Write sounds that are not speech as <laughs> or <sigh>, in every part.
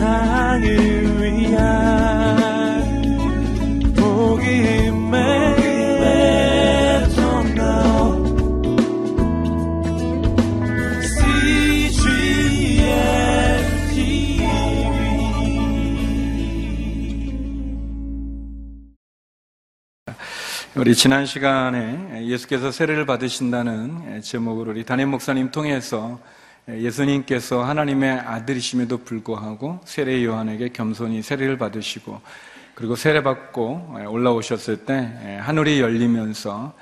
세상을 위한 복음의 우리 지난 시간에 예수께서 세례를 받으신다는 제목으로 우리 담임 목사님 통해서 예수님께서 하나님의 아들이심에도 불구하고 세례 요한에게 겸손히 세례를 받으시고 그리고 세례 받고 올라오셨을 때 하늘이 열리면서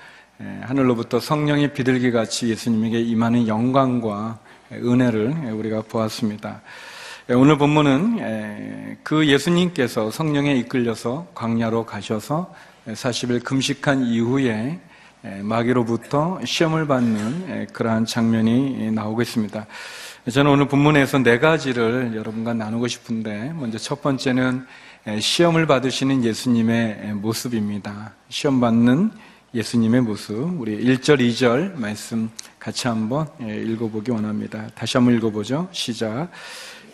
하늘로부터 성령의 비둘기 같이 예수님에게 임하는 영광과 은혜를 우리가 보았습니다. 오늘 본문은 그 예수님께서 성령에 이끌려서 광야로 가셔서 40일 금식한 이후에 마귀로부터 시험을 받는 그러한 장면이 나오고 있습니다. 저는 오늘 본문에서 네 가지를 여러분과 나누고 싶은데 먼저 첫 번째는 시험을 받으시는 예수님의 모습입니다. 시험 받는 예수님의 모습. 우리 1절, 2절 말씀 같이 한번 읽어보기 원합니다. 다시 한번 읽어보죠. 시작.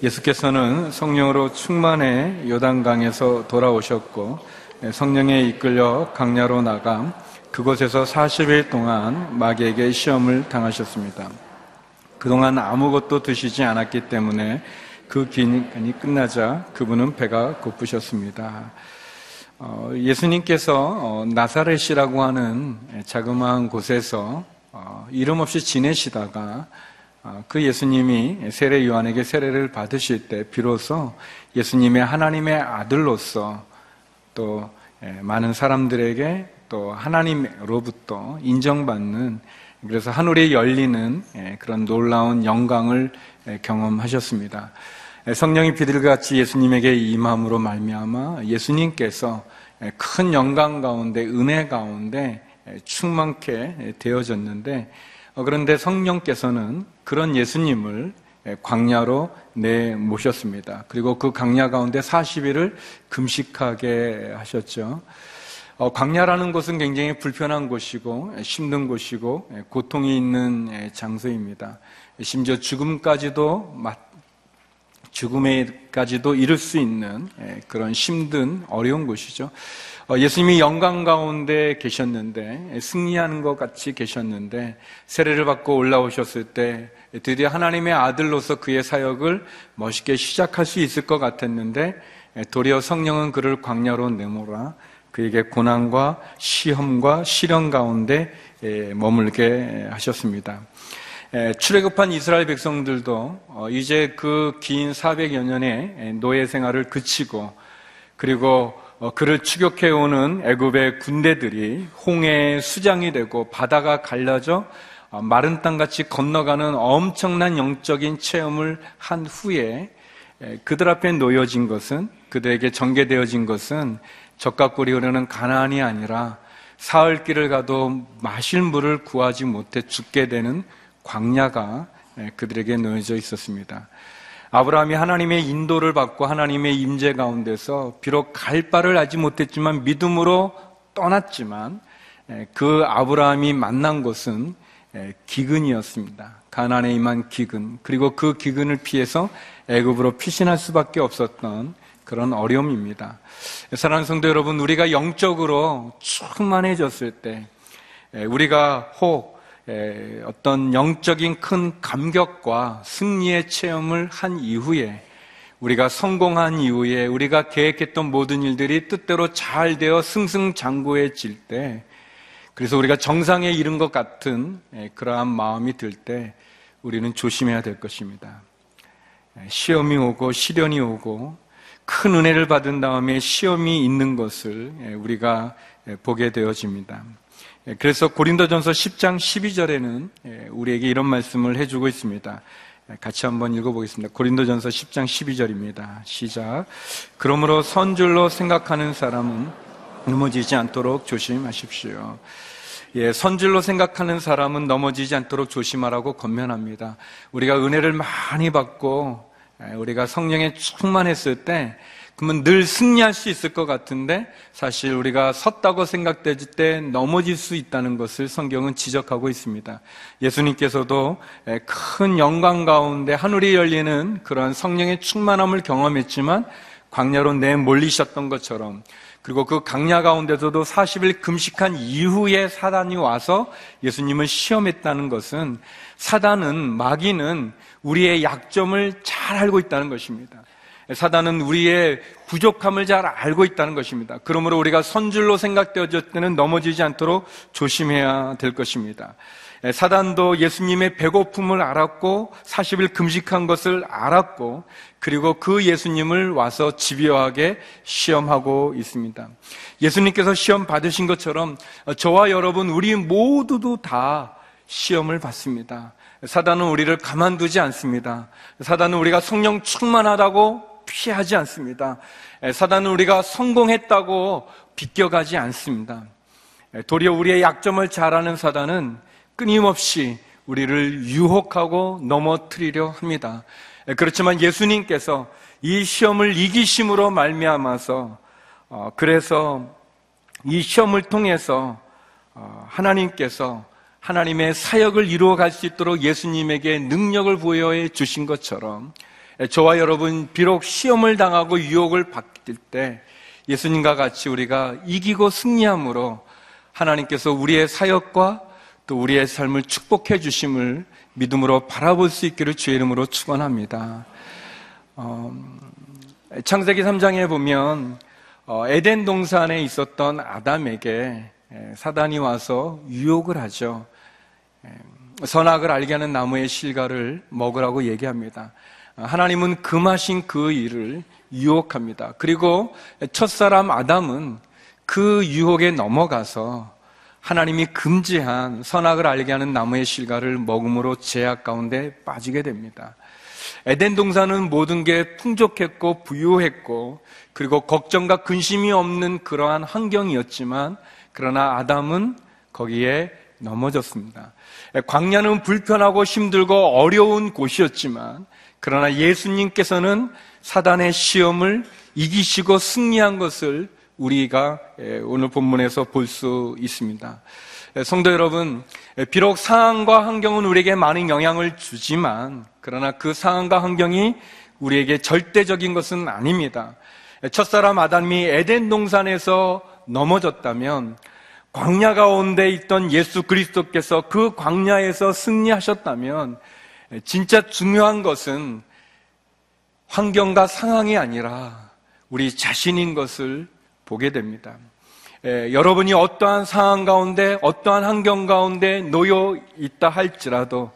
예수께서는 성령으로 충만해 요단강에서 돌아오셨고 네, 성령에 이끌려 강야로 나가 그곳에서 40일 동안 마귀에게 시험을 당하셨습니다. 그동안 아무것도 드시지 않았기 때문에 그 기간이 끝나자 그분은 배가 고프셨습니다. 어, 예수님께서 어, 나사렛이라고 하는 자그마한 곳에서 어, 이름 없이 지내시다가 그 예수님이 세례 요한에게 세례를 받으실 때 비로소 예수님의 하나님의 아들로서 또 예, 많은 사람들에게 또 하나님으로부터 인정받는 그래서 하늘이 열리는 예, 그런 놀라운 영광을 예, 경험하셨습니다. 성령이 비둘같이 예수님에게 임함으로 말미암아 예수님께서 큰 영광 가운데 은혜 가운데 충만케 되어졌는데 어, 그런데 성령께서는 그런 예수님을 예, 광야로 내 모셨습니다. 그리고 그 광야 가운데 40일을 금식하게 하셨죠. 어, 광야라는 곳은 굉장히 불편한 곳이고 힘든 곳이고 예, 고통이 있는 예, 장소입니다. 심지어 죽음까지도 죽음에까지도 이를 수 있는 그런 힘든 어려운 곳이죠. 어, 예수님이 영광 가운데 계셨는데 승리하는 것 같이 계셨는데 세례를 받고 올라오셨을 때 드디어 하나님의 아들로서 그의 사역을 멋있게 시작할 수 있을 것 같았는데 도리어 성령은 그를 광야로 내몰아 그에게 고난과 시험과 시련 가운데 머물게 하셨습니다. 출애굽한 이스라엘 백성들도 어, 이제 그 긴 400여 년의 노예 생활을 그치고 그리고 어, 그를 추격해 오는 애굽의 군대들이 홍해의 수장이 되고 바다가 갈라져 어, 마른 땅같이 건너가는 엄청난 영적인 체험을 한 후에 그들 앞에 놓여진 것은 그들에게 전개되어진 것은 적각골이 흐르는 가나안이 아니라 사흘 길을 가도 마실 물을 구하지 못해 죽게 되는 광야가 그들에게 놓여져 있었습니다. 아브라함이 하나님의 인도를 받고 하나님의 임재 가운데서 비록 갈 바를 알지 못했지만 믿음으로 떠났지만 그 아브라함이 만난 곳은 기근이었습니다. 가난에 임한 기근 그리고 그 기근을 피해서 애굽으로 피신할 수밖에 없었던 그런 어려움입니다. 사랑하는 성도 여러분, 우리가 영적으로 충만해졌을 때 우리가 혹 어떤 영적인 큰 감격과 승리의 체험을 한 이후에 우리가 성공한 이후에 우리가 계획했던 모든 일들이 뜻대로 잘 되어 승승장구해질 때 그래서 우리가 정상에 이른 것 같은 그러한 마음이 들 때 우리는 조심해야 될 것입니다. 시험이 오고 시련이 오고 큰 은혜를 받은 다음에 시험이 있는 것을 우리가 보게 되어집니다. 예, 그래서 고린도전서 10장 12절에는 예, 우리에게 이런 말씀을 해주고 있습니다. 예, 같이 한번 읽어보겠습니다. 고린도전서 10장 12절입니다. 시작. 그러므로 선줄로 생각하는 사람은 넘어지지 않도록 조심하십시오. 예, 선줄로 생각하는 사람은 넘어지지 않도록 조심하라고 권면합니다. 우리가 은혜를 많이 받고 우리가 성령에 충만했을 때 그러면 늘 승리할 수 있을 것 같은데 사실 우리가 섰다고 생각될 때 넘어질 수 있다는 것을 성경은 지적하고 있습니다. 예수님께서도 큰 영광 가운데 하늘이 열리는 그런 성령의 충만함을 경험했지만 광야로 내몰리셨던 것처럼 그리고 그 강야 가운데서도 40일 금식한 이후에 사단이 와서 예수님을 시험했다는 것은 사단은 마귀는 우리의 약점을 잘 알고 있다는 것입니다. 사단은 우리의 부족함을 잘 알고 있다는 것입니다. 그러므로 우리가 선줄로 생각되어질 때는 넘어지지 않도록 조심해야 될 것입니다. 사단도 예수님의 배고픔을 알았고 40일 금식한 것을 알았고 그리고 그 예수님을 와서 집요하게 시험하고 있습니다. 예수님께서 시험 받으신 것처럼 저와 여러분 우리 모두도 다 시험을 받습니다. 사단은 우리를 가만두지 않습니다. 사단은 우리가 성령 충만하다고 피하지 않습니다. 사단은 우리가 성공했다고 비껴가지 않습니다. 도리어 우리의 약점을 잘 아는 사단은 끊임없이 우리를 유혹하고 넘어뜨리려 합니다. 그렇지만 예수님께서 이 시험을 이기심으로 말미암아서 어, 그래서 이 시험을 통해서 어, 하나님께서 하나님의 사역을 이루어 갈 수 있도록 예수님에게 능력을 부여해 주신 것처럼 저와 여러분 비록 시험을 당하고 유혹을 받을 때 예수님과 같이 우리가 이기고 승리함으로 하나님께서 우리의 사역과 또 우리의 삶을 축복해 주심을 믿음으로 바라볼 수 있기를 주의 이름으로 축원합니다. 어, 창세기 3장에 보면 어, 에덴 동산에 있었던 아담에게 사단이 와서 유혹을 하죠. 선악을 알게 하는 나무의 실과를 먹으라고 얘기합니다. 하나님은 금하신 그 일을 유혹합니다. 그리고 첫사람 아담은 그 유혹에 넘어가서 하나님이 금지한 선악을 알게 하는 나무의 실과를 먹음으로 제약 가운데 빠지게 됩니다. 에덴 동산은 모든 게 풍족했고 부유했고 그리고 걱정과 근심이 없는 그러한 환경이었지만 그러나 아담은 거기에 넘어졌습니다. 광야는 불편하고 힘들고 어려운 곳이었지만 그러나 예수님께서는 사단의 시험을 이기시고 승리한 것을 우리가 오늘 본문에서 볼 수 있습니다. 성도 여러분, 비록 상황과 환경은 우리에게 많은 영향을 주지만, 그러나 그 상황과 환경이 우리에게 절대적인 것은 아닙니다. 첫사람 아담이 에덴 동산에서 넘어졌다면, 광야 가운데 있던 예수 그리스도께서 그 광야에서 승리하셨다면, 진짜 중요한 것은 환경과 상황이 아니라 우리 자신인 것을 보게 됩니다. 에, 여러분이 어떠한 상황 가운데, 어떠한 환경 가운데 놓여 있다 할지라도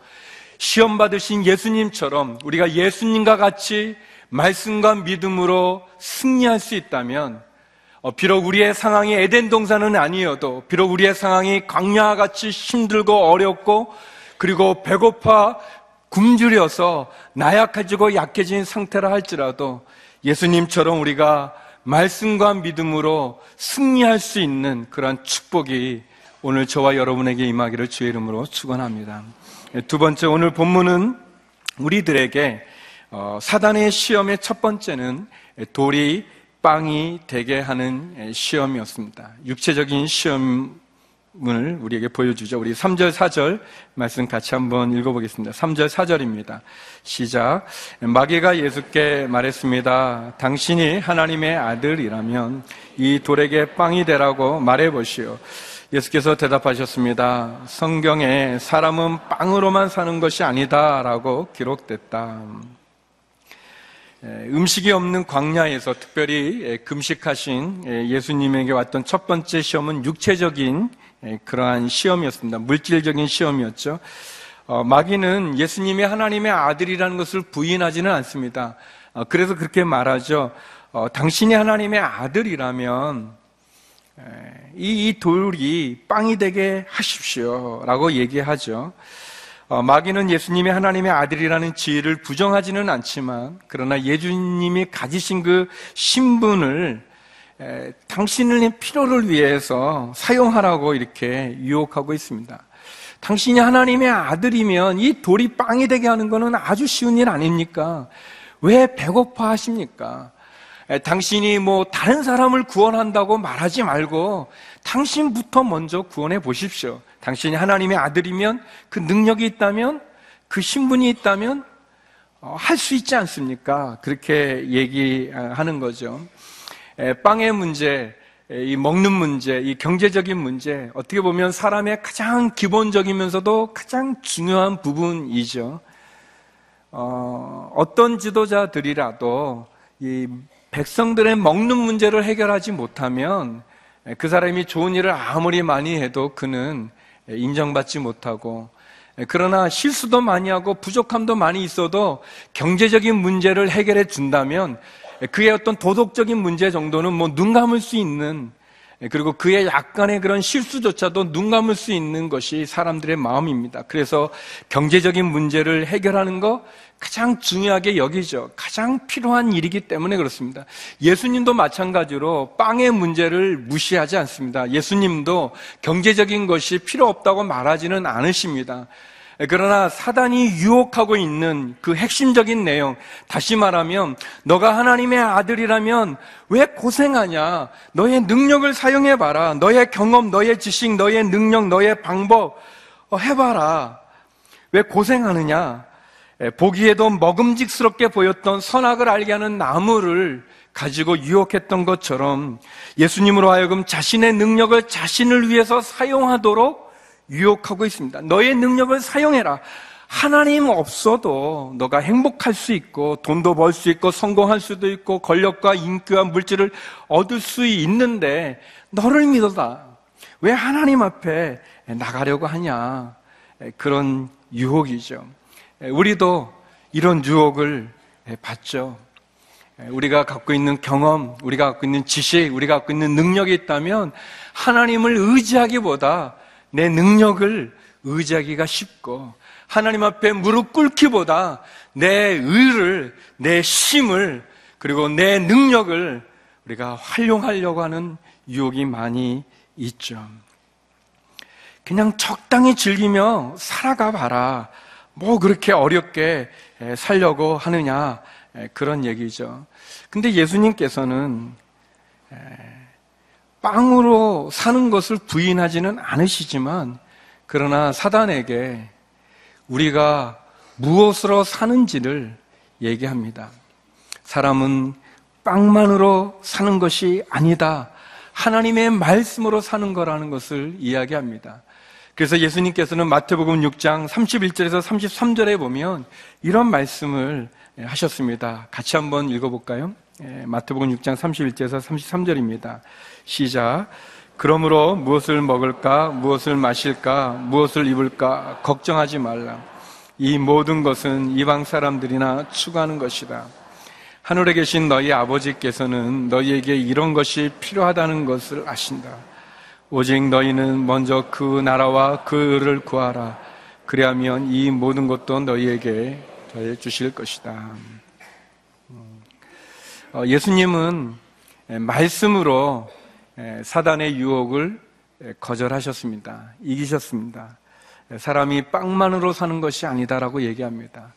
시험 받으신 예수님처럼 우리가 예수님과 같이 말씀과 믿음으로 승리할 수 있다면 어, 비록 우리의 상황이 에덴 동산은 아니어도 비록 우리의 상황이 광야와 같이 힘들고 어렵고 그리고 배고파 굶주려서 나약해지고 약해진 상태라 할지라도 예수님처럼 우리가 말씀과 믿음으로 승리할 수 있는 그러한 축복이 오늘 저와 여러분에게 임하기를 주의 이름으로 축원합니다. 두 번째 오늘 본문은 우리들에게 어, 사단의 시험의 첫 번째는 돌이 빵이 되게 하는 시험이었습니다. 육체적인 시험 문을 우리에게 보여주죠. 우리 3절, 4절 말씀 같이 한번 읽어보겠습니다. 3절, 4절입니다. 시작. 마귀가 예수께 말했습니다. 당신이 하나님의 아들이라면 이 돌에게 빵이 되라고 말해보시오. 예수께서 대답하셨습니다. 성경에 사람은 빵으로만 사는 것이 아니다 라고 기록됐다. 음식이 없는 광야에서 특별히 금식하신 예수님에게 왔던 첫 번째 시험은 육체적인 예, 그러한 시험이었습니다. 물질적인 시험이었죠. 어, 마귀는 예수님이 하나님의 아들이라는 것을 부인하지는 않습니다. 어, 그래서 그렇게 말하죠. 어, 당신이 하나님의 아들이라면 에, 이, 이, 돌이 빵이 되게 하십시오. 라고 얘기하죠. 어, 마귀는 예수님이 하나님의 아들이라는 지위를 부정하지는 않지만, 그러나 예수님이 가지신 그 신분을 당신의 필요를 위해서 사용하라고 이렇게 유혹하고 있습니다. 당신이 하나님의 아들이면 이 돌이 빵이 되게 하는 것은 아주 쉬운 일 아닙니까? 왜 배고파 하십니까? 에, 당신이 뭐 다른 사람을 구원한다고 말하지 말고 당신부터 먼저 구원해 보십시오. 당신이 하나님의 아들이면 그 능력이 있다면 그 신분이 있다면 어, 할수 있지 않습니까? 그렇게 얘기하는 거죠. 에, 빵의 문제, 이 먹는 문제, 이 경제적인 문제, 어떻게 보면 사람의 가장 기본적이면서도 가장 중요한 부분이죠. 어, 어떤 지도자들이라도 이 백성들의 먹는 문제를 해결하지 못하면 그 사람이 좋은 일을 아무리 많이 해도 그는 인정받지 못하고 그러나 실수도 많이 하고 부족함도 많이 있어도 경제적인 문제를 해결해 준다면 그의 어떤 도덕적인 문제 정도는 뭐 눈 감을 수 있는 그리고 그의 약간의 그런 실수조차도 눈 감을 수 있는 것이 사람들의 마음입니다. 그래서 경제적인 문제를 해결하는 거 가장 중요하게 여기죠. 가장 필요한 일이기 때문에 그렇습니다. 예수님도 마찬가지로 빵의 문제를 무시하지 않습니다. 예수님도 경제적인 것이 필요 없다고 말하지는 않으십니다. 그러나 사단이 유혹하고 있는 그 핵심적인 내용, 다시 말하면, 너가 하나님의 아들이라면 왜 고생하냐? 너의 능력을 사용해봐라. 너의 경험, 너의 지식, 너의 능력, 너의 방법, 어, 해봐라. 왜 고생하느냐? 보기에도 먹음직스럽게 보였던 선악을 알게 하는 나무를 가지고 유혹했던 것처럼 예수님으로 하여금 자신의 능력을 자신을 위해서 사용하도록 유혹하고 있습니다. 너의 능력을 사용해라. 하나님 없어도 너가 행복할 수 있고 돈도 벌 수 있고 성공할 수도 있고 권력과 인기와 물질을 얻을 수 있는데 너를 믿어라. 왜 하나님 앞에 나가려고 하냐? 그런 유혹이죠. 우리도 이런 유혹을 받죠. 우리가 갖고 있는 경험, 우리가 갖고 있는 지식, 우리가 갖고 있는 능력이 있다면 하나님을 의지하기보다 내 능력을 의지하기가 쉽고 하나님 앞에 무릎 꿇기보다 내 의를, 내 힘을, 그리고 내 능력을 우리가 활용하려고 하는 유혹이 많이 있죠. 그냥 적당히 즐기며 살아가 봐라. 뭐 그렇게 어렵게 살려고 하느냐. 그런 얘기죠. 근데 예수님께서는 빵으로 사는 것을 부인하지는 않으시지만 그러나 사단에게 우리가 무엇으로 사는지를 얘기합니다. 사람은 빵만으로 사는 것이 아니다. 하나님의 말씀으로 사는 거라는 것을 이야기합니다. 그래서 예수님께서는 마태복음 6장 31절에서 33절에 보면 이런 말씀을 하셨습니다. 같이 한번 읽어볼까요? 예, 마태복음 6장 31절에서 33절입니다. 시작. 그러므로 무엇을 먹을까, 무엇을 마실까, 무엇을 입을까 걱정하지 말라. 이 모든 것은 이방 사람들이나 추구하는 것이다. 하늘에 계신 너희 아버지께서는 너희에게 이런 것이 필요하다는 것을 아신다. 오직 너희는 먼저 그 나라와 그 을을 구하라. 그리하면 이 모든 것도 너희에게 더해 주실 것이다. 음. 어, 예수님은 말씀으로 사단의 유혹을 거절하셨습니다. 이기셨습니다. 사람이 빵만으로 사는 것이 아니다라고 얘기합니다.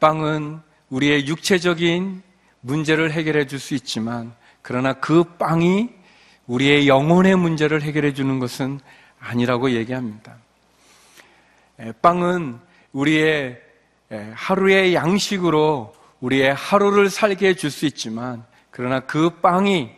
빵은 우리의 육체적인 문제를 해결해 줄 수 있지만 그러나 그 빵이 우리의 영혼의 문제를 해결해 주는 것은 아니라고 얘기합니다. 빵은 우리의 하루의 양식으로 우리의 하루를 살게 해줄 수 있지만 그러나 그 빵이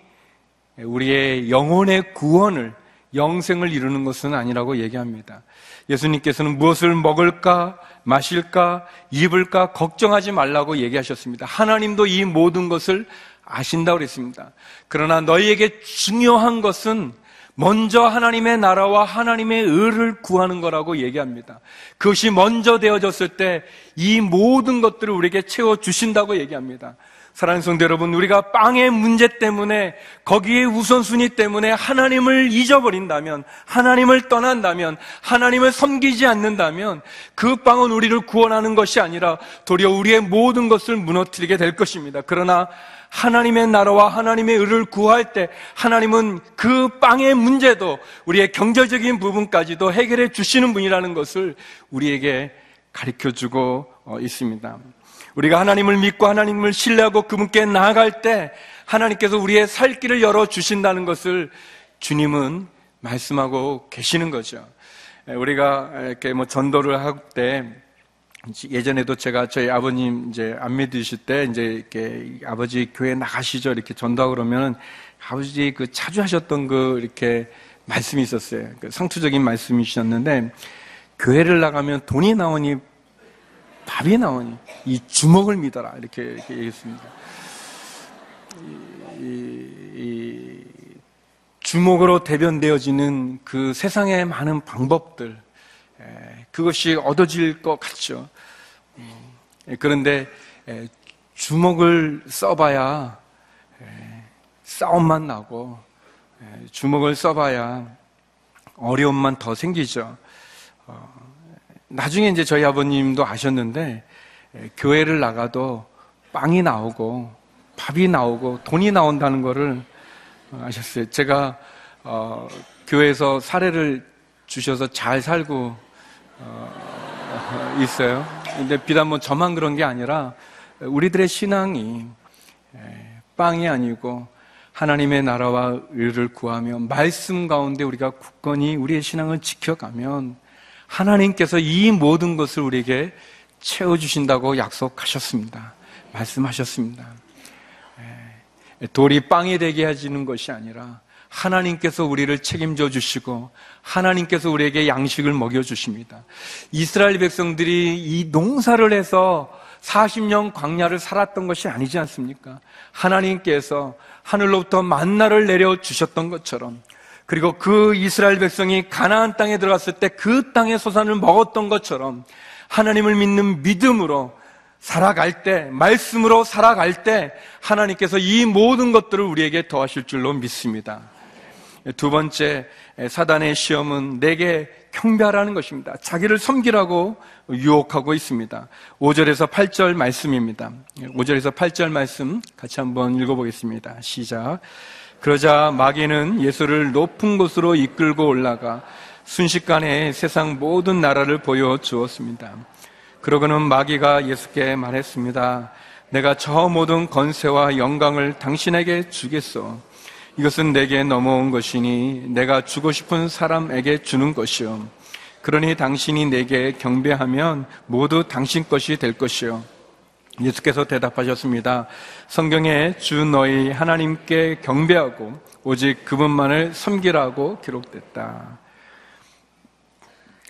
우리의 영혼의 구원을 영생을 이루는 것은 아니라고 얘기합니다. 예수님께서는 무엇을 먹을까, 마실까, 입을까 걱정하지 말라고 얘기하셨습니다. 하나님도 이 모든 것을 아신다고 그랬습니다. 그러나 너희에게 중요한 것은 먼저 하나님의 나라와 하나님의 의를 구하는 거라고 얘기합니다. 그것이 먼저 되어졌을 때 이 모든 것들을 우리에게 채워 주신다고 얘기합니다. 사랑하는 성도 여러분, 우리가 빵의 문제 때문에 거기에 우선순위 때문에 하나님을 잊어버린다면, 하나님을 떠난다면, 하나님을 섬기지 않는다면 그 빵은 우리를 구원하는 것이 아니라 도리어 우리의 모든 것을 무너뜨리게 될 것입니다. 그러나 하나님의 나라와 하나님의 의를 구할 때 하나님은 그 빵의 문제도 우리의 경제적인 부분까지도 해결해 주시는 분이라는 것을 우리에게 가르쳐 주고 어, 있습니다. 우리가 하나님을 믿고 하나님을 신뢰하고 그분께 나아갈 때 하나님께서 우리의 살 길을 열어 주신다는 것을 주님은 말씀하고 계시는 거죠. 우리가 이렇게 뭐 전도를 할 때 예전에도 제가 저희 아버님 이제 안 믿으실 때 이제 이렇게 아버지 교회 나가시죠 이렇게 전도하고 그러면 아버지 그 자주 하셨던 그 이렇게 말씀이 있었어요. 그 상투적인 말씀이셨는데 교회를 나가면 돈이 나오니 밥이 나오니 이 주먹을 믿어라 이렇게, 이렇게 얘기했습니다. 이, 이, 이 주먹으로 대변되어지는 그 세상의 많은 방법들 그것이 얻어질 것 같죠. 음, 그런데 주먹을 써봐야 싸움만 나고 주먹을 써봐야 어려움만 더 생기죠. 어, 나중에 이제 저희 아버님도 아셨는데 교회를 나가도 빵이 나오고 밥이 나오고 돈이 나온다는 것을 아셨어요. 제가 어, 교회에서 사례를 주셔서 잘 살고 어, 있어요. 근데 비단 뭐 저만 그런 게 아니라 우리들의 신앙이 빵이 아니고 하나님의 나라와 의를 구하며 말씀 가운데 우리가 굳건히 우리의 신앙을 지켜가면 하나님께서 이 모든 것을 우리에게 채워주신다고 약속하셨습니다. 말씀하셨습니다. 돌이 빵이 되게 해주는 것이 아니라 하나님께서 우리를 책임져 주시고 하나님께서 우리에게 양식을 먹여 주십니다. 이스라엘 백성들이 이 농사를 해서 40년 광야를 살았던 것이 아니지 않습니까? 하나님께서 하늘로부터 만나를 내려 주셨던 것처럼 그리고 그 이스라엘 백성이 가나안 땅에 들어갔을 때 그 땅의 소산을 먹었던 것처럼 하나님을 믿는 믿음으로 살아갈 때, 말씀으로 살아갈 때 하나님께서 이 모든 것들을 우리에게 더하실 줄로 믿습니다. 두 번째, 사단의 시험은 내게 경배하라는 것입니다. 자기를 섬기라고 유혹하고 있습니다. 5절에서 8절 말씀입니다. 5절에서 8절 말씀 같이 한번 읽어보겠습니다. 시작. 그러자 마귀는 예수를 높은 곳으로 이끌고 올라가 순식간에 세상 모든 나라를 보여주었습니다. 그러고는 마귀가 예수께 말했습니다. 내가 저 모든 건세와 영광을 당신에게 주겠소. 이것은 내게 넘어온 것이니 내가 주고 싶은 사람에게 주는 것이요. 그러니 당신이 내게 경배하면 모두 당신 것이 될 것이요. 예수께서 대답하셨습니다. 성경에 주 너희 하나님께 경배하고 오직 그분만을 섬기라고 기록됐다.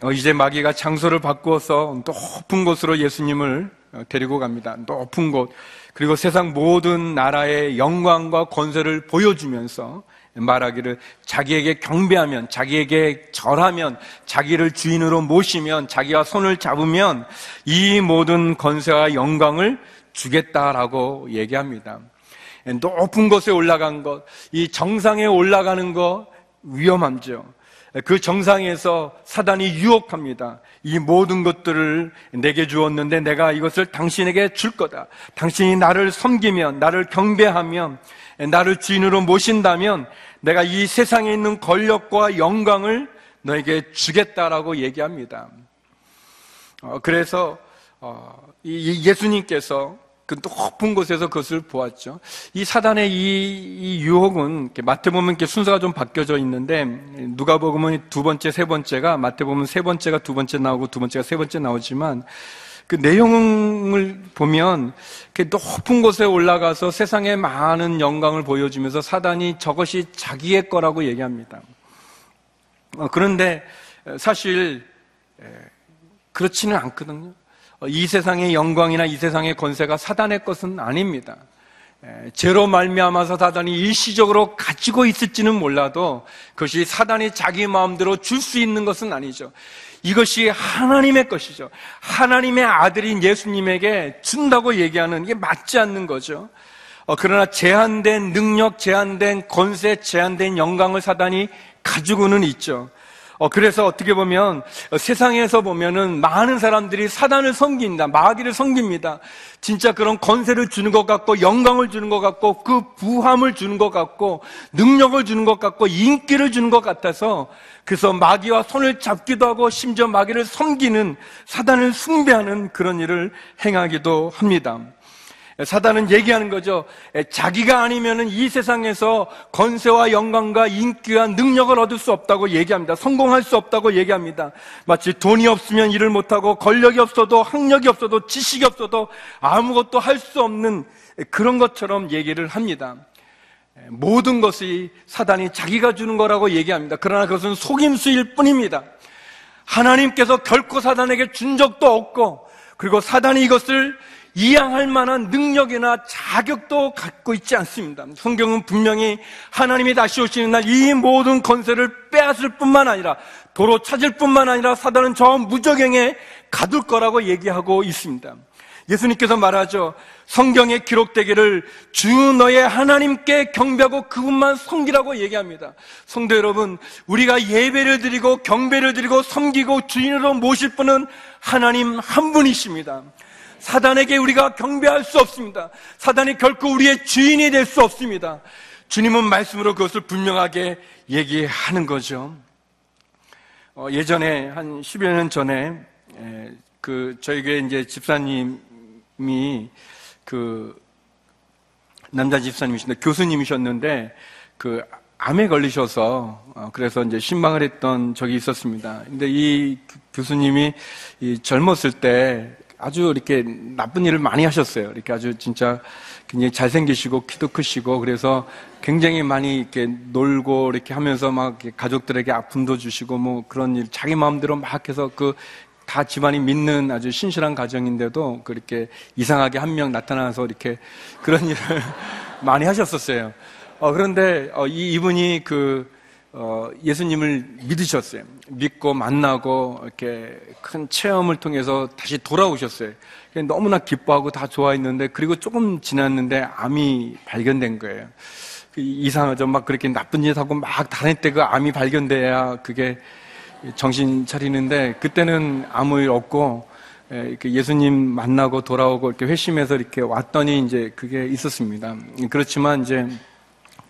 어, 이제 마귀가 장소를 바꾸어서 높은 곳으로 예수님을 어, 데리고 갑니다. 높은 곳. 그리고 세상 모든 나라의 영광과 권세를 보여주면서 말하기를 자기에게 경배하면, 자기에게 절하면, 자기를 주인으로 모시면, 자기와 손을 잡으면 이 모든 권세와 영광을 주겠다라고 얘기합니다. 높은 곳에 올라간 것, 이 정상에 올라가는 것 위험함죠. 그 정상에서 사단이 유혹합니다. 이 모든 것들을 내게 주었는데 내가 이것을 당신에게 줄 거다. 당신이 나를 섬기면, 나를 경배하면, 나를 주인으로 모신다면 내가 이 세상에 있는 권력과 영광을 너에게 주겠다라고 얘기합니다. 어, 그래서 어, 예수님께서 그 높은 곳에서 그것을 보았죠. 이 사단의 이, 이 유혹은 마태복음 이렇게 순서가 좀 바뀌어져 있는데 누가복음은 두 번째, 세 번째가 마태복음 세 번째가 두 번째 나오고 두 번째가 세 번째 나오지만 그 내용을 보면 높은 곳에 올라가서 세상에 많은 영광을 보여주면서 사단이 저것이 자기의 거라고 얘기합니다. 어, 그런데 사실 그렇지는 않거든요. 어, 이 세상의 영광이나 이 세상의 권세가 사단의 것은 아닙니다. 죄로 말미암아서 사단이 일시적으로 가지고 있을지는 몰라도 그것이 사단이 자기 마음대로 줄 수 있는 것은 아니죠. 이것이 하나님의 것이죠. 하나님의 아들인 예수님에게 준다고 얘기하는 이게 맞지 않는 거죠. 어, 그러나 제한된 능력, 제한된 권세, 제한된 영광을 사단이 가지고는 있죠. 어, 그래서 어떻게 보면 어, 세상에서 보면은 많은 사람들이 사단을 섬깁니다. 마귀를 섬깁니다. 진짜 그런 권세를 주는 것 같고 영광을 주는 것 같고 그 부함을 주는 것 같고 능력을 주는 것 같고 인기를 주는 것 같아서 그래서 마귀와 손을 잡기도 하고 심지어 마귀를 섬기는 사단을 숭배하는 그런 일을 행하기도 합니다. 사단은 얘기하는 거죠. 자기가 아니면은 이 세상에서 건세와 영광과 인기와 능력을 얻을 수 없다고 얘기합니다. 성공할 수 없다고 얘기합니다. 마치 돈이 없으면 일을 못하고 권력이 없어도 학력이 없어도 지식이 없어도 아무것도 할 수 없는 그런 것처럼 얘기를 합니다. 모든 것이 사단이 자기가 주는 거라고 얘기합니다. 그러나 그것은 속임수일 뿐입니다. 하나님께서 결코 사단에게 준 적도 없고 그리고 사단이 이것을 이양할 만한 능력이나 자격도 갖고 있지 않습니다. 성경은 분명히 하나님이 다시 오시는 날 이 모든 건설을 빼앗을 뿐만 아니라 도로 찾을 뿐만 아니라 사단은 저 무적행에 가둘 거라고 얘기하고 있습니다. 예수님께서 말하죠. 성경에 기록되기를 주 너의 하나님께 경배하고 그분만 섬기라고 얘기합니다. 성도 여러분, 우리가 예배를 드리고 경배를 드리고 섬기고 주인으로 모실 분은 하나님 한 분이십니다. 사단에게 우리가 경배할 수 없습니다. 사단이 결코 우리의 주인이 될 수 없습니다. 주님은 말씀으로 그것을 분명하게 얘기하는 거죠. 어, 예전에 한 10여 년 전에 에, 그 저희 교회 이제 집사님이 그 남자 집사님이신데 교수님이셨는데 그 암에 걸리셔서 어, 그래서 이제 신방을 했던 적이 있었습니다. 근데 이 교수님이 이 젊었을 때 아주 이렇게 나쁜 일을 많이 하셨어요. 이렇게 아주 진짜 굉장히 잘생기시고 키도 크시고 그래서 굉장히 많이 이렇게 놀고 이렇게 하면서 막 가족들에게 아픔도 주시고 뭐 그런 일 자기 마음대로 막 해서 그 다 집안이 믿는 아주 신실한 가정인데도 그렇게 이상하게 한 명 나타나서 이렇게 그런 <laughs> 일을 많이 하셨었어요. 어, 그런데 어, 이, 이분이 그 어, 예수님을 믿으셨어요. 믿고 만나고 이렇게 큰 체험을 통해서 다시 돌아오셨어요. 너무나 기뻐하고 다 좋아했는데 그리고 조금 지났는데 암이 발견된 거예요. 그 이상하죠. 막 그렇게 나쁜 짓 하고 막 다닐 때 그 암이 발견돼야 그게 정신 차리는데 그때는 아무 일 없고 예, 예수님 만나고 돌아오고 이렇게 회심해서 이렇게 왔더니 이제 그게 있었습니다. 그렇지만 이제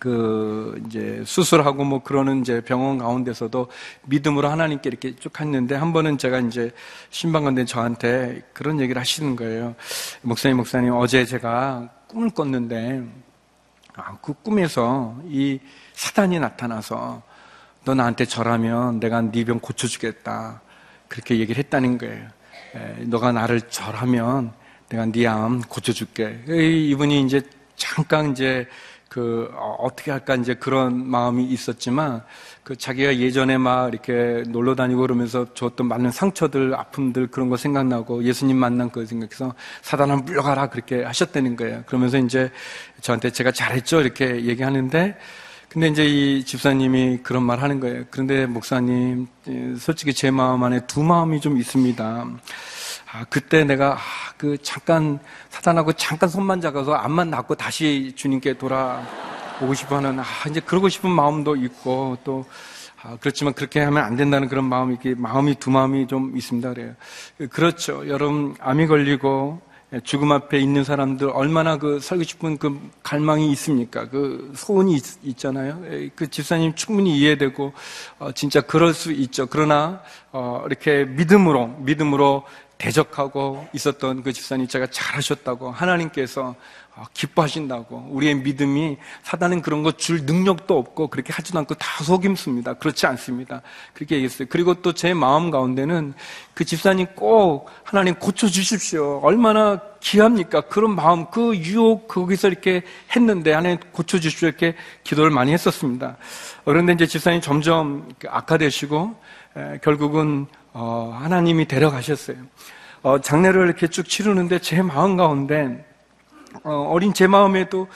그 이제 수술하고 뭐 그러는 이제 병원 가운데서도 믿음으로 하나님께 이렇게 쭉 했는데 한 번은 제가 이제 신방관대 저한테 그런 얘기를 하시는 거예요. 목사님, 목사님, 어제 제가 꿈을 꿨는데 아, 그 꿈에서 이 사단이 나타나서 너 나한테 절하면 내가 네 병 고쳐주겠다. 그렇게 얘기를 했다는 거예요. 에, 너가 나를 절하면 내가 네 암 고쳐줄게. 이분이 이제 잠깐 이제 그 어, 떻게 할까 이제 그런 마음이 있었지만 그 자기가 예전에 막 이렇게 놀러 다니고 그러면서 줬던 많은 상처들, 아픔들 그런 거 생각나고 예수님 만난 거 생각해서 사단아 물러가라 그렇게 하셨다는 거예요. 그러면서 이제 저한테 제가 잘했죠 이렇게 얘기하는데 근데 이제 이 집사님이 그런 말 하는 거예요. 그런데 목사님, 솔직히 제 마음 안에 두 마음이 좀 있습니다. 아, 그때 내가, 아, 그 잠깐, 사단하고 잠깐 손만 잡아서 암만 낫고 다시 주님께 돌아오고 싶어 하는, 아, 이제 그러고 싶은 마음도 있고, 또, 아, 그렇지만 그렇게 하면 안 된다는 그런 마음이, 마음이 두 마음이 좀 있습니다. 그래요. 그렇죠. 여러분, 암이 걸리고, 예, 죽음 앞에 있는 사람들 얼마나 그 살고 싶은 그 갈망이 있습니까? 그 소원이 있, 잖아요. 예, 그 집사님 충분히 이해되고 어, 진짜 그럴 수 있죠. 그러나 어, 이렇게 믿음으로 믿음으로 대적하고 있었던 그 집사님 제가 잘하셨다고 하나님께서 어, 기뻐하신다고 우리의 믿음이 사단은 그런 거 줄 능력도 없고 그렇게 하지도 않고 다 속임수입니다. 그렇지 않습니다. 그렇게 얘기했어요. 그리고 또 제 마음 가운데는 그 집사님 꼭 하나님 고쳐 주십시오. 얼마나 귀합니까? 그런 마음, 그 유혹 거기서 이렇게 했는데 하나님 고쳐 주십시오 이렇게 기도를 많이 했었습니다. 그런데 이제 집사님 점점 악화되시고 결국은 어, 하나님이 데려가셨어요. 어, 장례를 이렇게 쭉 치르는데 제 마음 가운데 어, 린 제 마음에도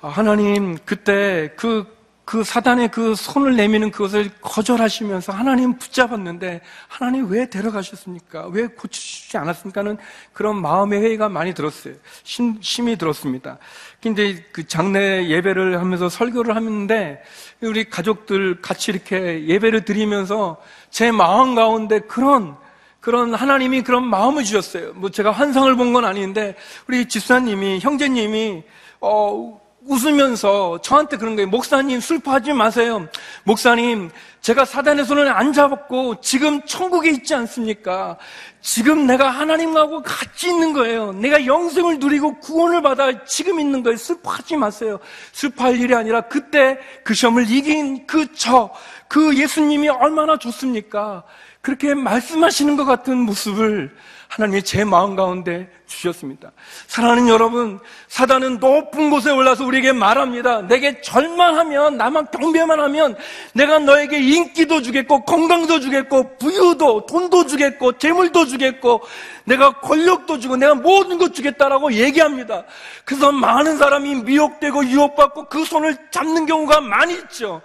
아, 하나님 그때 그, 그 사단의 그 손을 내미는 그것을 거절하시면서 하나님 붙잡았는데 하나님 왜 데려가셨습니까? 왜 고치시지 않았습니까는 그런 마음의 회의가 많이 들었어요. 심, 심히 들었습니다. 근데 그 장례 예배를 하면서 설교를 하는데 우리 가족들 같이 이렇게 예배를 드리면서 제 마음 가운데 그런 그런 하나님이 그런 마음을 주셨어요. 뭐 제가 환상을 본 건 아닌데 우리 집사님이 형제님이 어 웃으면서 저한테 그런 거예요. 목사님 슬퍼하지 마세요. 목사님 제가 사단의 손을 안 잡았고 지금 천국에 있지 않습니까? 지금 내가 하나님하고 같이 있는 거예요. 내가 영생을 누리고 구원을 받아 지금 있는 거예요. 슬퍼하지 마세요. 슬퍼할 일이 아니라 그때 그 시험을 이긴 그 저, 그 예수님이 얼마나 좋습니까? 그렇게 말씀하시는 것 같은 모습을 하나님이 제 마음 가운데 주셨습니다. 사랑하는 여러분, 사단은 높은 곳에 올라서 우리에게 말합니다. 내게 절만하면, 나만 경배만 하면 내가 너에게 인기도 주겠고, 건강도 주겠고, 부유도, 돈도 주겠고, 재물도 주겠고, 내가 권력도 주고, 내가 모든 것 주겠다라고 얘기합니다. 그래서 많은 사람이 미혹되고 유혹받고 그 손을 잡는 경우가 많이 있죠.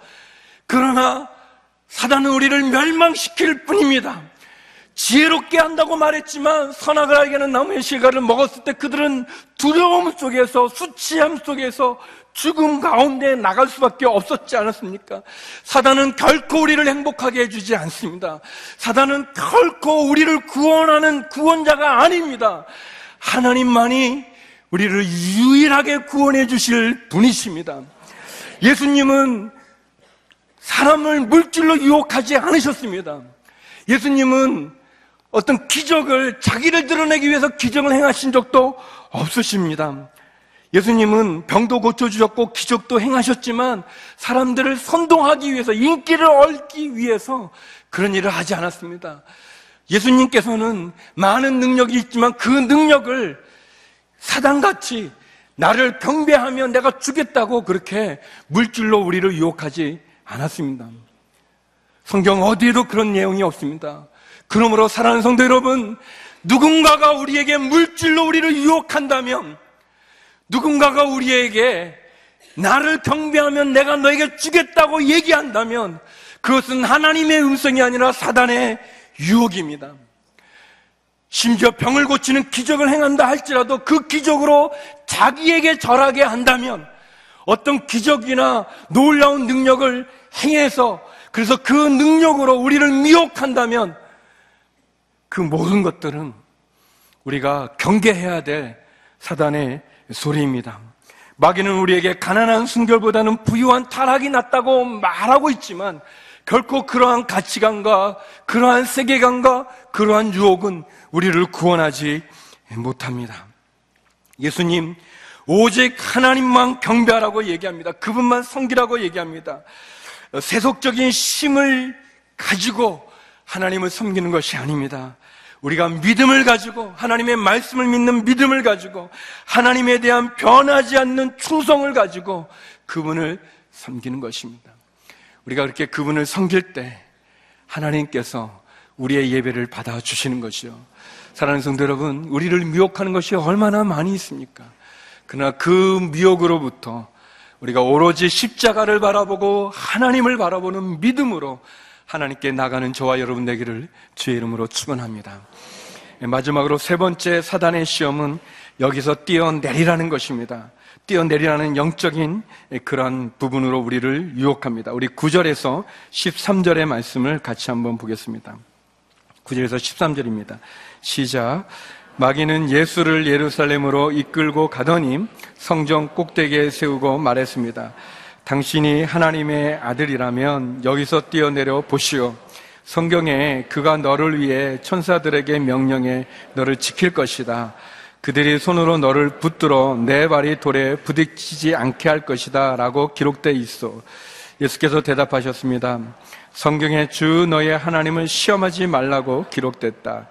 그러나 사단은 우리를 멸망시킬 뿐입니다. 지혜롭게 한다고 말했지만 선악을 알게는 나무의 실과를 먹었을 때 그들은 두려움 속에서 수치함 속에서 죽음 가운데 나갈 수밖에 없었지 않았습니까? 사단은 결코 우리를 행복하게 해주지 않습니다. 사단은 결코 우리를 구원하는 구원자가 아닙니다. 하나님만이 우리를 유일하게 구원해 주실 분이십니다. 예수님은 사람을 물질로 유혹하지 않으셨습니다. 예수님은 어떤 기적을 자기를 드러내기 위해서 기적을 행하신 적도 없으십니다. 예수님은 병도 고쳐주셨고 기적도 행하셨지만 사람들을 선동하기 위해서 인기를 얻기 위해서 그런 일을 하지 않았습니다. 예수님께서는 많은 능력이 있지만 그 능력을 사단같이 나를 경배하면 내가 주겠다고 그렇게 물질로 우리를 유혹하지 않았습니다. 성경 어디에도 그런 내용이 없습니다. 그러므로 사랑하는 성도 여러분, 누군가가 우리에게 물질로 우리를 유혹한다면, 누군가가 우리에게 나를 경배하면 내가 너에게 주겠다고 얘기한다면, 그것은 하나님의 음성이 아니라 사단의 유혹입니다. 심지어 병을 고치는 기적을 행한다 할지라도 그 기적으로 자기에게 절하게 한다면 어떤 기적이나 놀라운 능력을 행해서 그래서 그 능력으로 우리를 미혹한다면 그 모든 것들은 우리가 경계해야 될 사단의 소리입니다. 마귀는 우리에게 가난한 순결보다는 부유한 타락이 낫다고 말하고 있지만 결코 그러한 가치관과 그러한 세계관과 그러한 유혹은 우리를 구원하지 못합니다. 예수님 오직 하나님만 경배하라고 얘기합니다. 그분만 섬기라고 얘기합니다. 세속적인 힘을 가지고 하나님을 섬기는 것이 아닙니다. 우리가 믿음을 가지고 하나님의 말씀을 믿는 믿음을 가지고 하나님에 대한 변하지 않는 충성을 가지고 그분을 섬기는 것입니다. 우리가 그렇게 그분을 섬길 때 하나님께서 우리의 예배를 받아 주시는 것이요. 사랑하는 성도 여러분, 우리를 미혹하는 것이 얼마나 많이 있습니까? 그러나 그 미혹으로부터 우리가 오로지 십자가를 바라보고 하나님을 바라보는 믿음으로 하나님께 나가는 저와 여러분 되기를 주의 이름으로 축원합니다. 마지막으로 세 번째 사단의 시험은 여기서 뛰어내리라는 것입니다. 뛰어내리라는 영적인 그러한 부분으로 우리를 유혹합니다. 우리 9절에서 13절의 말씀을 같이 한번 보겠습니다. 9절에서 13절입니다. 시작. 마귀는 예수를 예루살렘으로 이끌고 가더니 성정 꼭대기에 세우고 말했습니다. 당신이 하나님의 아들이라면 여기서 뛰어내려 보시오. 성경에 그가 너를 위해 천사들에게 명령해 너를 지킬 것이다. 그들이 손으로 너를 붙들어 내 발이 돌에 부딪히지 않게 할 것이다. 라고 기록되어 있어. 예수께서 대답하셨습니다. 성경에 주 너의 하나님을 시험하지 말라고 기록됐다.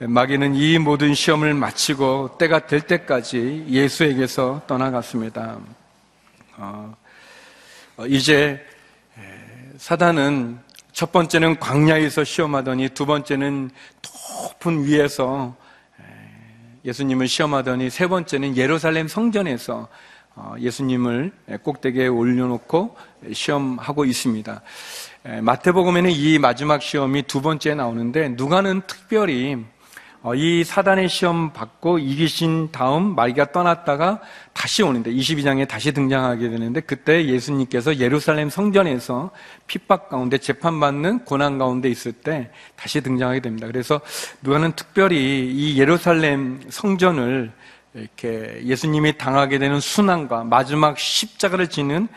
마귀는 이 모든 시험을 마치고 때가 될 때까지 예수에게서 떠나갔습니다. 어, 어, 이제 사단은 첫 번째는 광야에서 시험하더니 두 번째는 높은 위에서 예수님을 시험하더니 세 번째는 예루살렘 성전에서 어, 예수님을 꼭대기에 올려놓고 시험하고 있습니다. 마태복음에는 이 마지막 시험이 두 번째 나오는데 누가는 특별히 어, 이 사단의 시험 받고 이기신 다음 마귀가 떠났다가 다시 오는데 22장에 다시 등장하게 되는데 그때 예수님께서 예루살렘 성전에서 핍박 가운데 재판받는 고난 가운데 있을 때 다시 등장하게 됩니다. 그래서 누가는 특별히 이 예루살렘 성전을 이렇게 예수님이 당하게 되는 순환과 마지막 십자가를 지는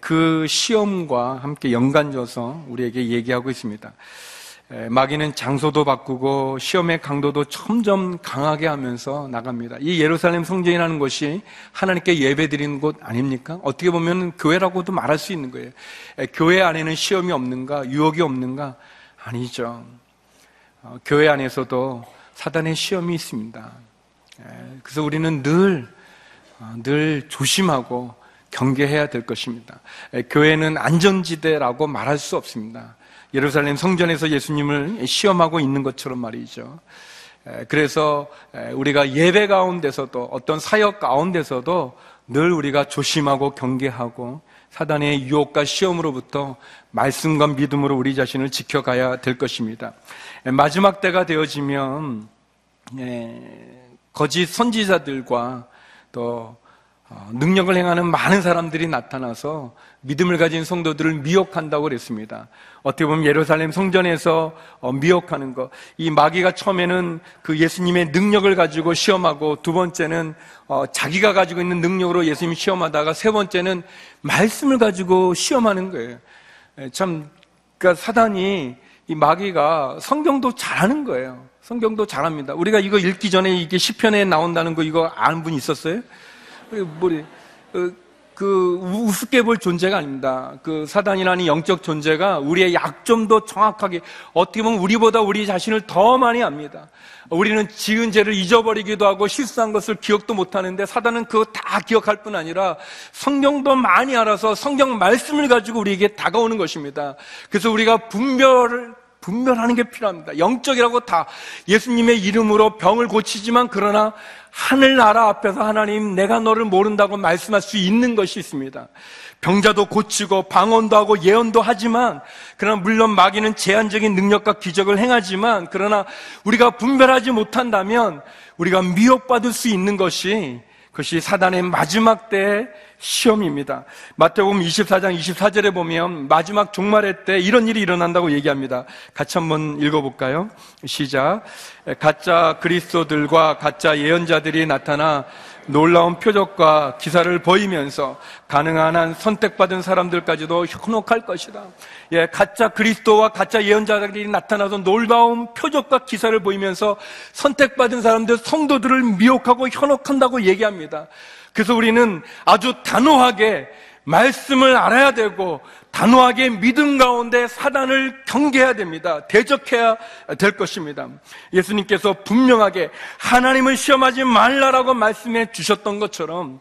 그 시험과 함께 연관져서 우리에게 얘기하고 있습니다. 마귀는 장소도 바꾸고 시험의 강도도 점점 강하게 하면서 나갑니다. 이 예루살렘 성전이라는 것이 하나님께 예배드리는 곳 아닙니까? 어떻게 보면 교회라고도 말할 수 있는 거예요. 교회 안에는 시험이 없는가? 유혹이 없는가? 아니죠. 어, 교회 안에서도 사단의 시험이 있습니다. 그래서 우리는 늘, 어, 늘 조심하고 경계해야 될 것입니다. 교회는 안전지대라고 말할 수 없습니다. 예루살렘 성전에서 예수님을 시험하고 있는 것처럼 말이죠. 그래서 우리가 예배 가운데서도 어떤 사역 가운데서도 늘 우리가 조심하고 경계하고 사단의 유혹과 시험으로부터 말씀과 믿음으로 우리 자신을 지켜가야 될 것입니다. 마지막 때가 되어지면 거짓 선지자들과 또 어, 능력을 행하는 많은 사람들이 나타나서 믿음을 가진 성도들을 미혹한다고 그랬습니다. 어떻게 보면 예루살렘 성전에서 어, 미혹하는 것. 이 마귀가 처음에는 그 예수님의 능력을 가지고 시험하고 두 번째는 어, 자기가 가지고 있는 능력으로 예수님 시험하다가 세 번째는 말씀을 가지고 시험하는 거예요. 참, 그러니까 사단이 이 마귀가 성경도 잘하는 거예요. 성경도 잘합니다. 우리가 이거 읽기 전에 이게 시편에 나온다는 거 이거 아는 분 있었어요? 어, 그 우습게 볼 존재가 아닙니다. 그 사단이라는 영적 존재가 우리의 약점도 정확하게 어떻게 보면 우리보다 우리 자신을 더 많이 압니다. 우리는 지은 죄를 잊어버리기도 하고 실수한 것을 기억도 못 하는데 사단은 그거 다 기억할 뿐 아니라 성경도 많이 알아서 성경 말씀을 가지고 우리에게 다가오는 것입니다. 그래서 우리가 분별을 분별하는 게 필요합니다. 영적이라고 다 예수님의 이름으로 병을 고치지만 그러나 하늘나라 앞에서 하나님 내가 너를 모른다고 말씀할 수 있는 것이 있습니다. 병자도 고치고 방언도 하고 예언도 하지만 그러나 물론 마귀는 제한적인 능력과 기적을 행하지만 그러나 우리가 분별하지 못한다면 우리가 미혹받을 수 있는 것이 그것이 사단의 마지막 때의 시험입니다. 마태복음 24장 24절에 보면 마지막 종말의 때 이런 일이 일어난다고 얘기합니다. 같이 한번 읽어볼까요? 시작. 가짜 그리스도들과 가짜 예언자들이 나타나 놀라운 표적과 기사를 보이면서 가능한 한 선택받은 사람들까지도 현혹할 것이다. 예, 가짜 그리스도와 가짜 예언자들이 나타나서 놀라운 표적과 기사를 보이면서 선택받은 사람들, 성도들을 미혹하고 현혹한다고 얘기합니다. 그래서 우리는 아주 단호하게 말씀을 알아야 되고 단호하게 믿음 가운데 사단을 경계해야 됩니다. 대적해야 될 것입니다. 예수님께서 분명하게 하나님을 시험하지 말라라고 말씀해 주셨던 것처럼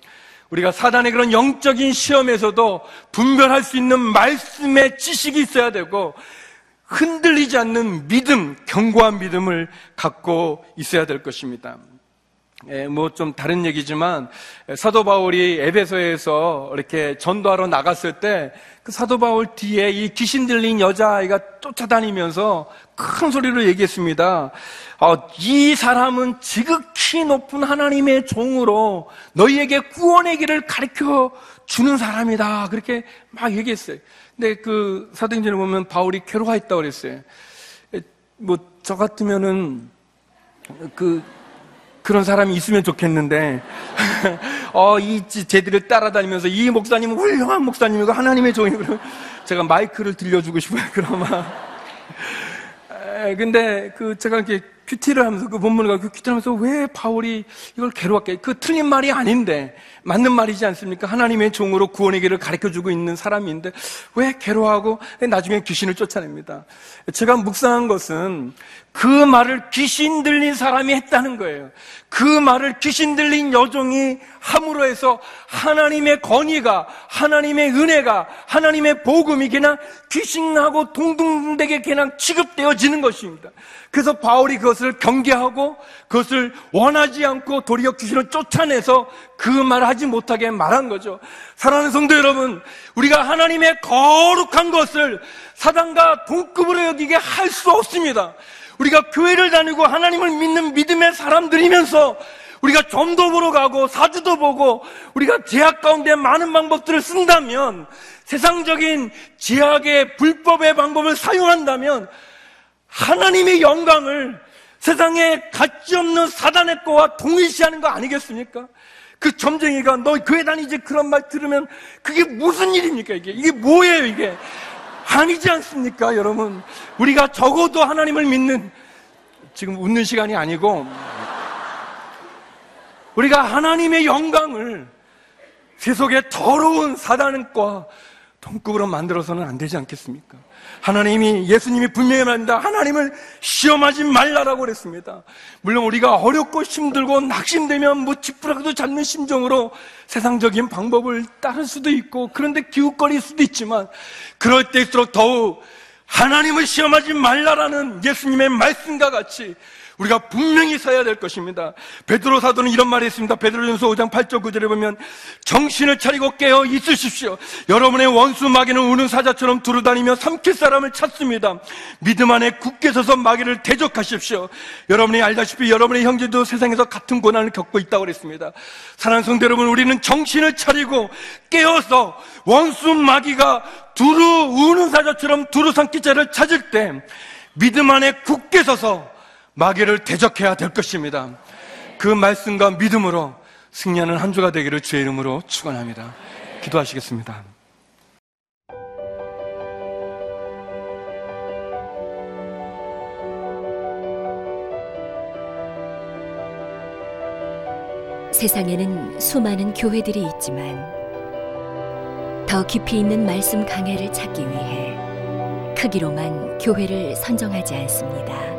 우리가 사단의 그런 영적인 시험에서도 분별할 수 있는 말씀의 지식이 있어야 되고 흔들리지 않는 믿음, 견고한 믿음을 갖고 있어야 될 것입니다. 예, 뭐 좀 다른 얘기지만 사도 바울이 에베소에서 이렇게 전도하러 나갔을 때 그 사도 바울 뒤에 이 귀신 들린 여자아이가 쫓아다니면서 큰 소리로 얘기했습니다. 어, 이 사람은 지극히 높은 하나님의 종으로 너희에게 구원의 길을 가르쳐 주는 사람이다. 그렇게 막 얘기했어요. 근데 그 사도행전을 보면 바울이 괴로워했다고 그랬어요. 뭐 저 같으면은 그 그런 사람이 있으면 좋겠는데, <laughs> 어, 이 제들을 따라다니면서 이 목사님은 훌륭한 목사님이고 하나님의 종이고, 제가 마이크를 들려주고 싶어요, 그나마. 근데 그 제가 이렇게 큐티를 하면서 그 본문을 가지고 큐티를 하면서 왜 바울이 이걸 괴로웠게 그 틀린 말이 아닌데 맞는 말이지 않습니까? 하나님의 종으로 구원의 길을 가르쳐 주고 있는 사람인데 왜 괴로워하고 나중에 귀신을 쫓아냅니다. 제가 묵상한 것은 그 말을 귀신 들린 사람이 했다는 거예요. 그 말을 귀신 들린 여종이 함으로 해서 하나님의 권위가, 하나님의 은혜가, 하나님의 복음이 그냥 귀신하고 동등되게 그냥 취급되어지는 것입니다. 그래서 바울이 그것을 경계하고 그것을 원하지 않고 도리어 귀신을 쫓아내서 그 말을 하지 못하게 말한 거죠. 사랑하는 성도 여러분, 우리가 하나님의 거룩한 것을 사단과 동급으로 여기게 할 수 없습니다. 우리가 교회를 다니고 하나님을 믿는 믿음의 사람들이면서 우리가 점도 보러 가고 사주도 보고 우리가 제약 가운데 많은 방법들을 쓴다면 세상적인 제약의 불법의 방법을 사용한다면 하나님의 영광을 세상에 가치 없는 사단의 거와 동일시하는 거 아니겠습니까? 그 점쟁이가 너 교회 다니지? 그런 말 들으면 그게 무슨 일입니까 이게? 이게 뭐예요 이게 아니지 않습니까 여러분 우리가 적어도 하나님을 믿는 지금 웃는 시간이 아니고 우리가 하나님의 영광을 세속의 더러운 사단과 동급으로 만들어서는 안 되지 않겠습니까? 하나님이 예수님이 분명히 말합니다. 하나님을 시험하지 말라라고 그랬습니다. 물론 우리가 어렵고 힘들고 낙심되면 뭐 지푸라기도 잡는 심정으로 세상적인 방법을 따를 수도 있고 그런데 기웃거릴 수도 있지만 그럴 때일수록 더욱 하나님을 시험하지 말라라는 예수님의 말씀과 같이 우리가 분명히 서야 될 것입니다. 베드로 사도는 이런 말이 있습니다. 베드로전서 5장 8절 9절에 보면 정신을 차리고 깨어 있으십시오. 여러분의 원수 마귀는 우는 사자처럼 두루다니며 삼킬 사람을 찾습니다. 믿음 안에 굳게 서서 마귀를 대적하십시오. 여러분이 알다시피 여러분의 형제도 세상에서 같은 고난을 겪고 있다고 그랬습니다. 사랑하는 성도 여러분, 우리는 정신을 차리고 깨어서 원수 마귀가 두루 우는 사자처럼 두루 삼킬 자를 찾을 때 믿음 안에 굳게 서서 마귀를 대적해야 될 것입니다. 그 말씀과 믿음으로 승리하는 한 주가 되기를 주의 이름으로 축원합니다. 기도하시겠습니다. 세상에는 수많은 교회들이 있지만 더 깊이 있는 말씀 강해를 찾기 위해 크기로만 교회를 선정하지 않습니다.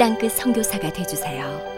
땅끝 선교사가 되주세요.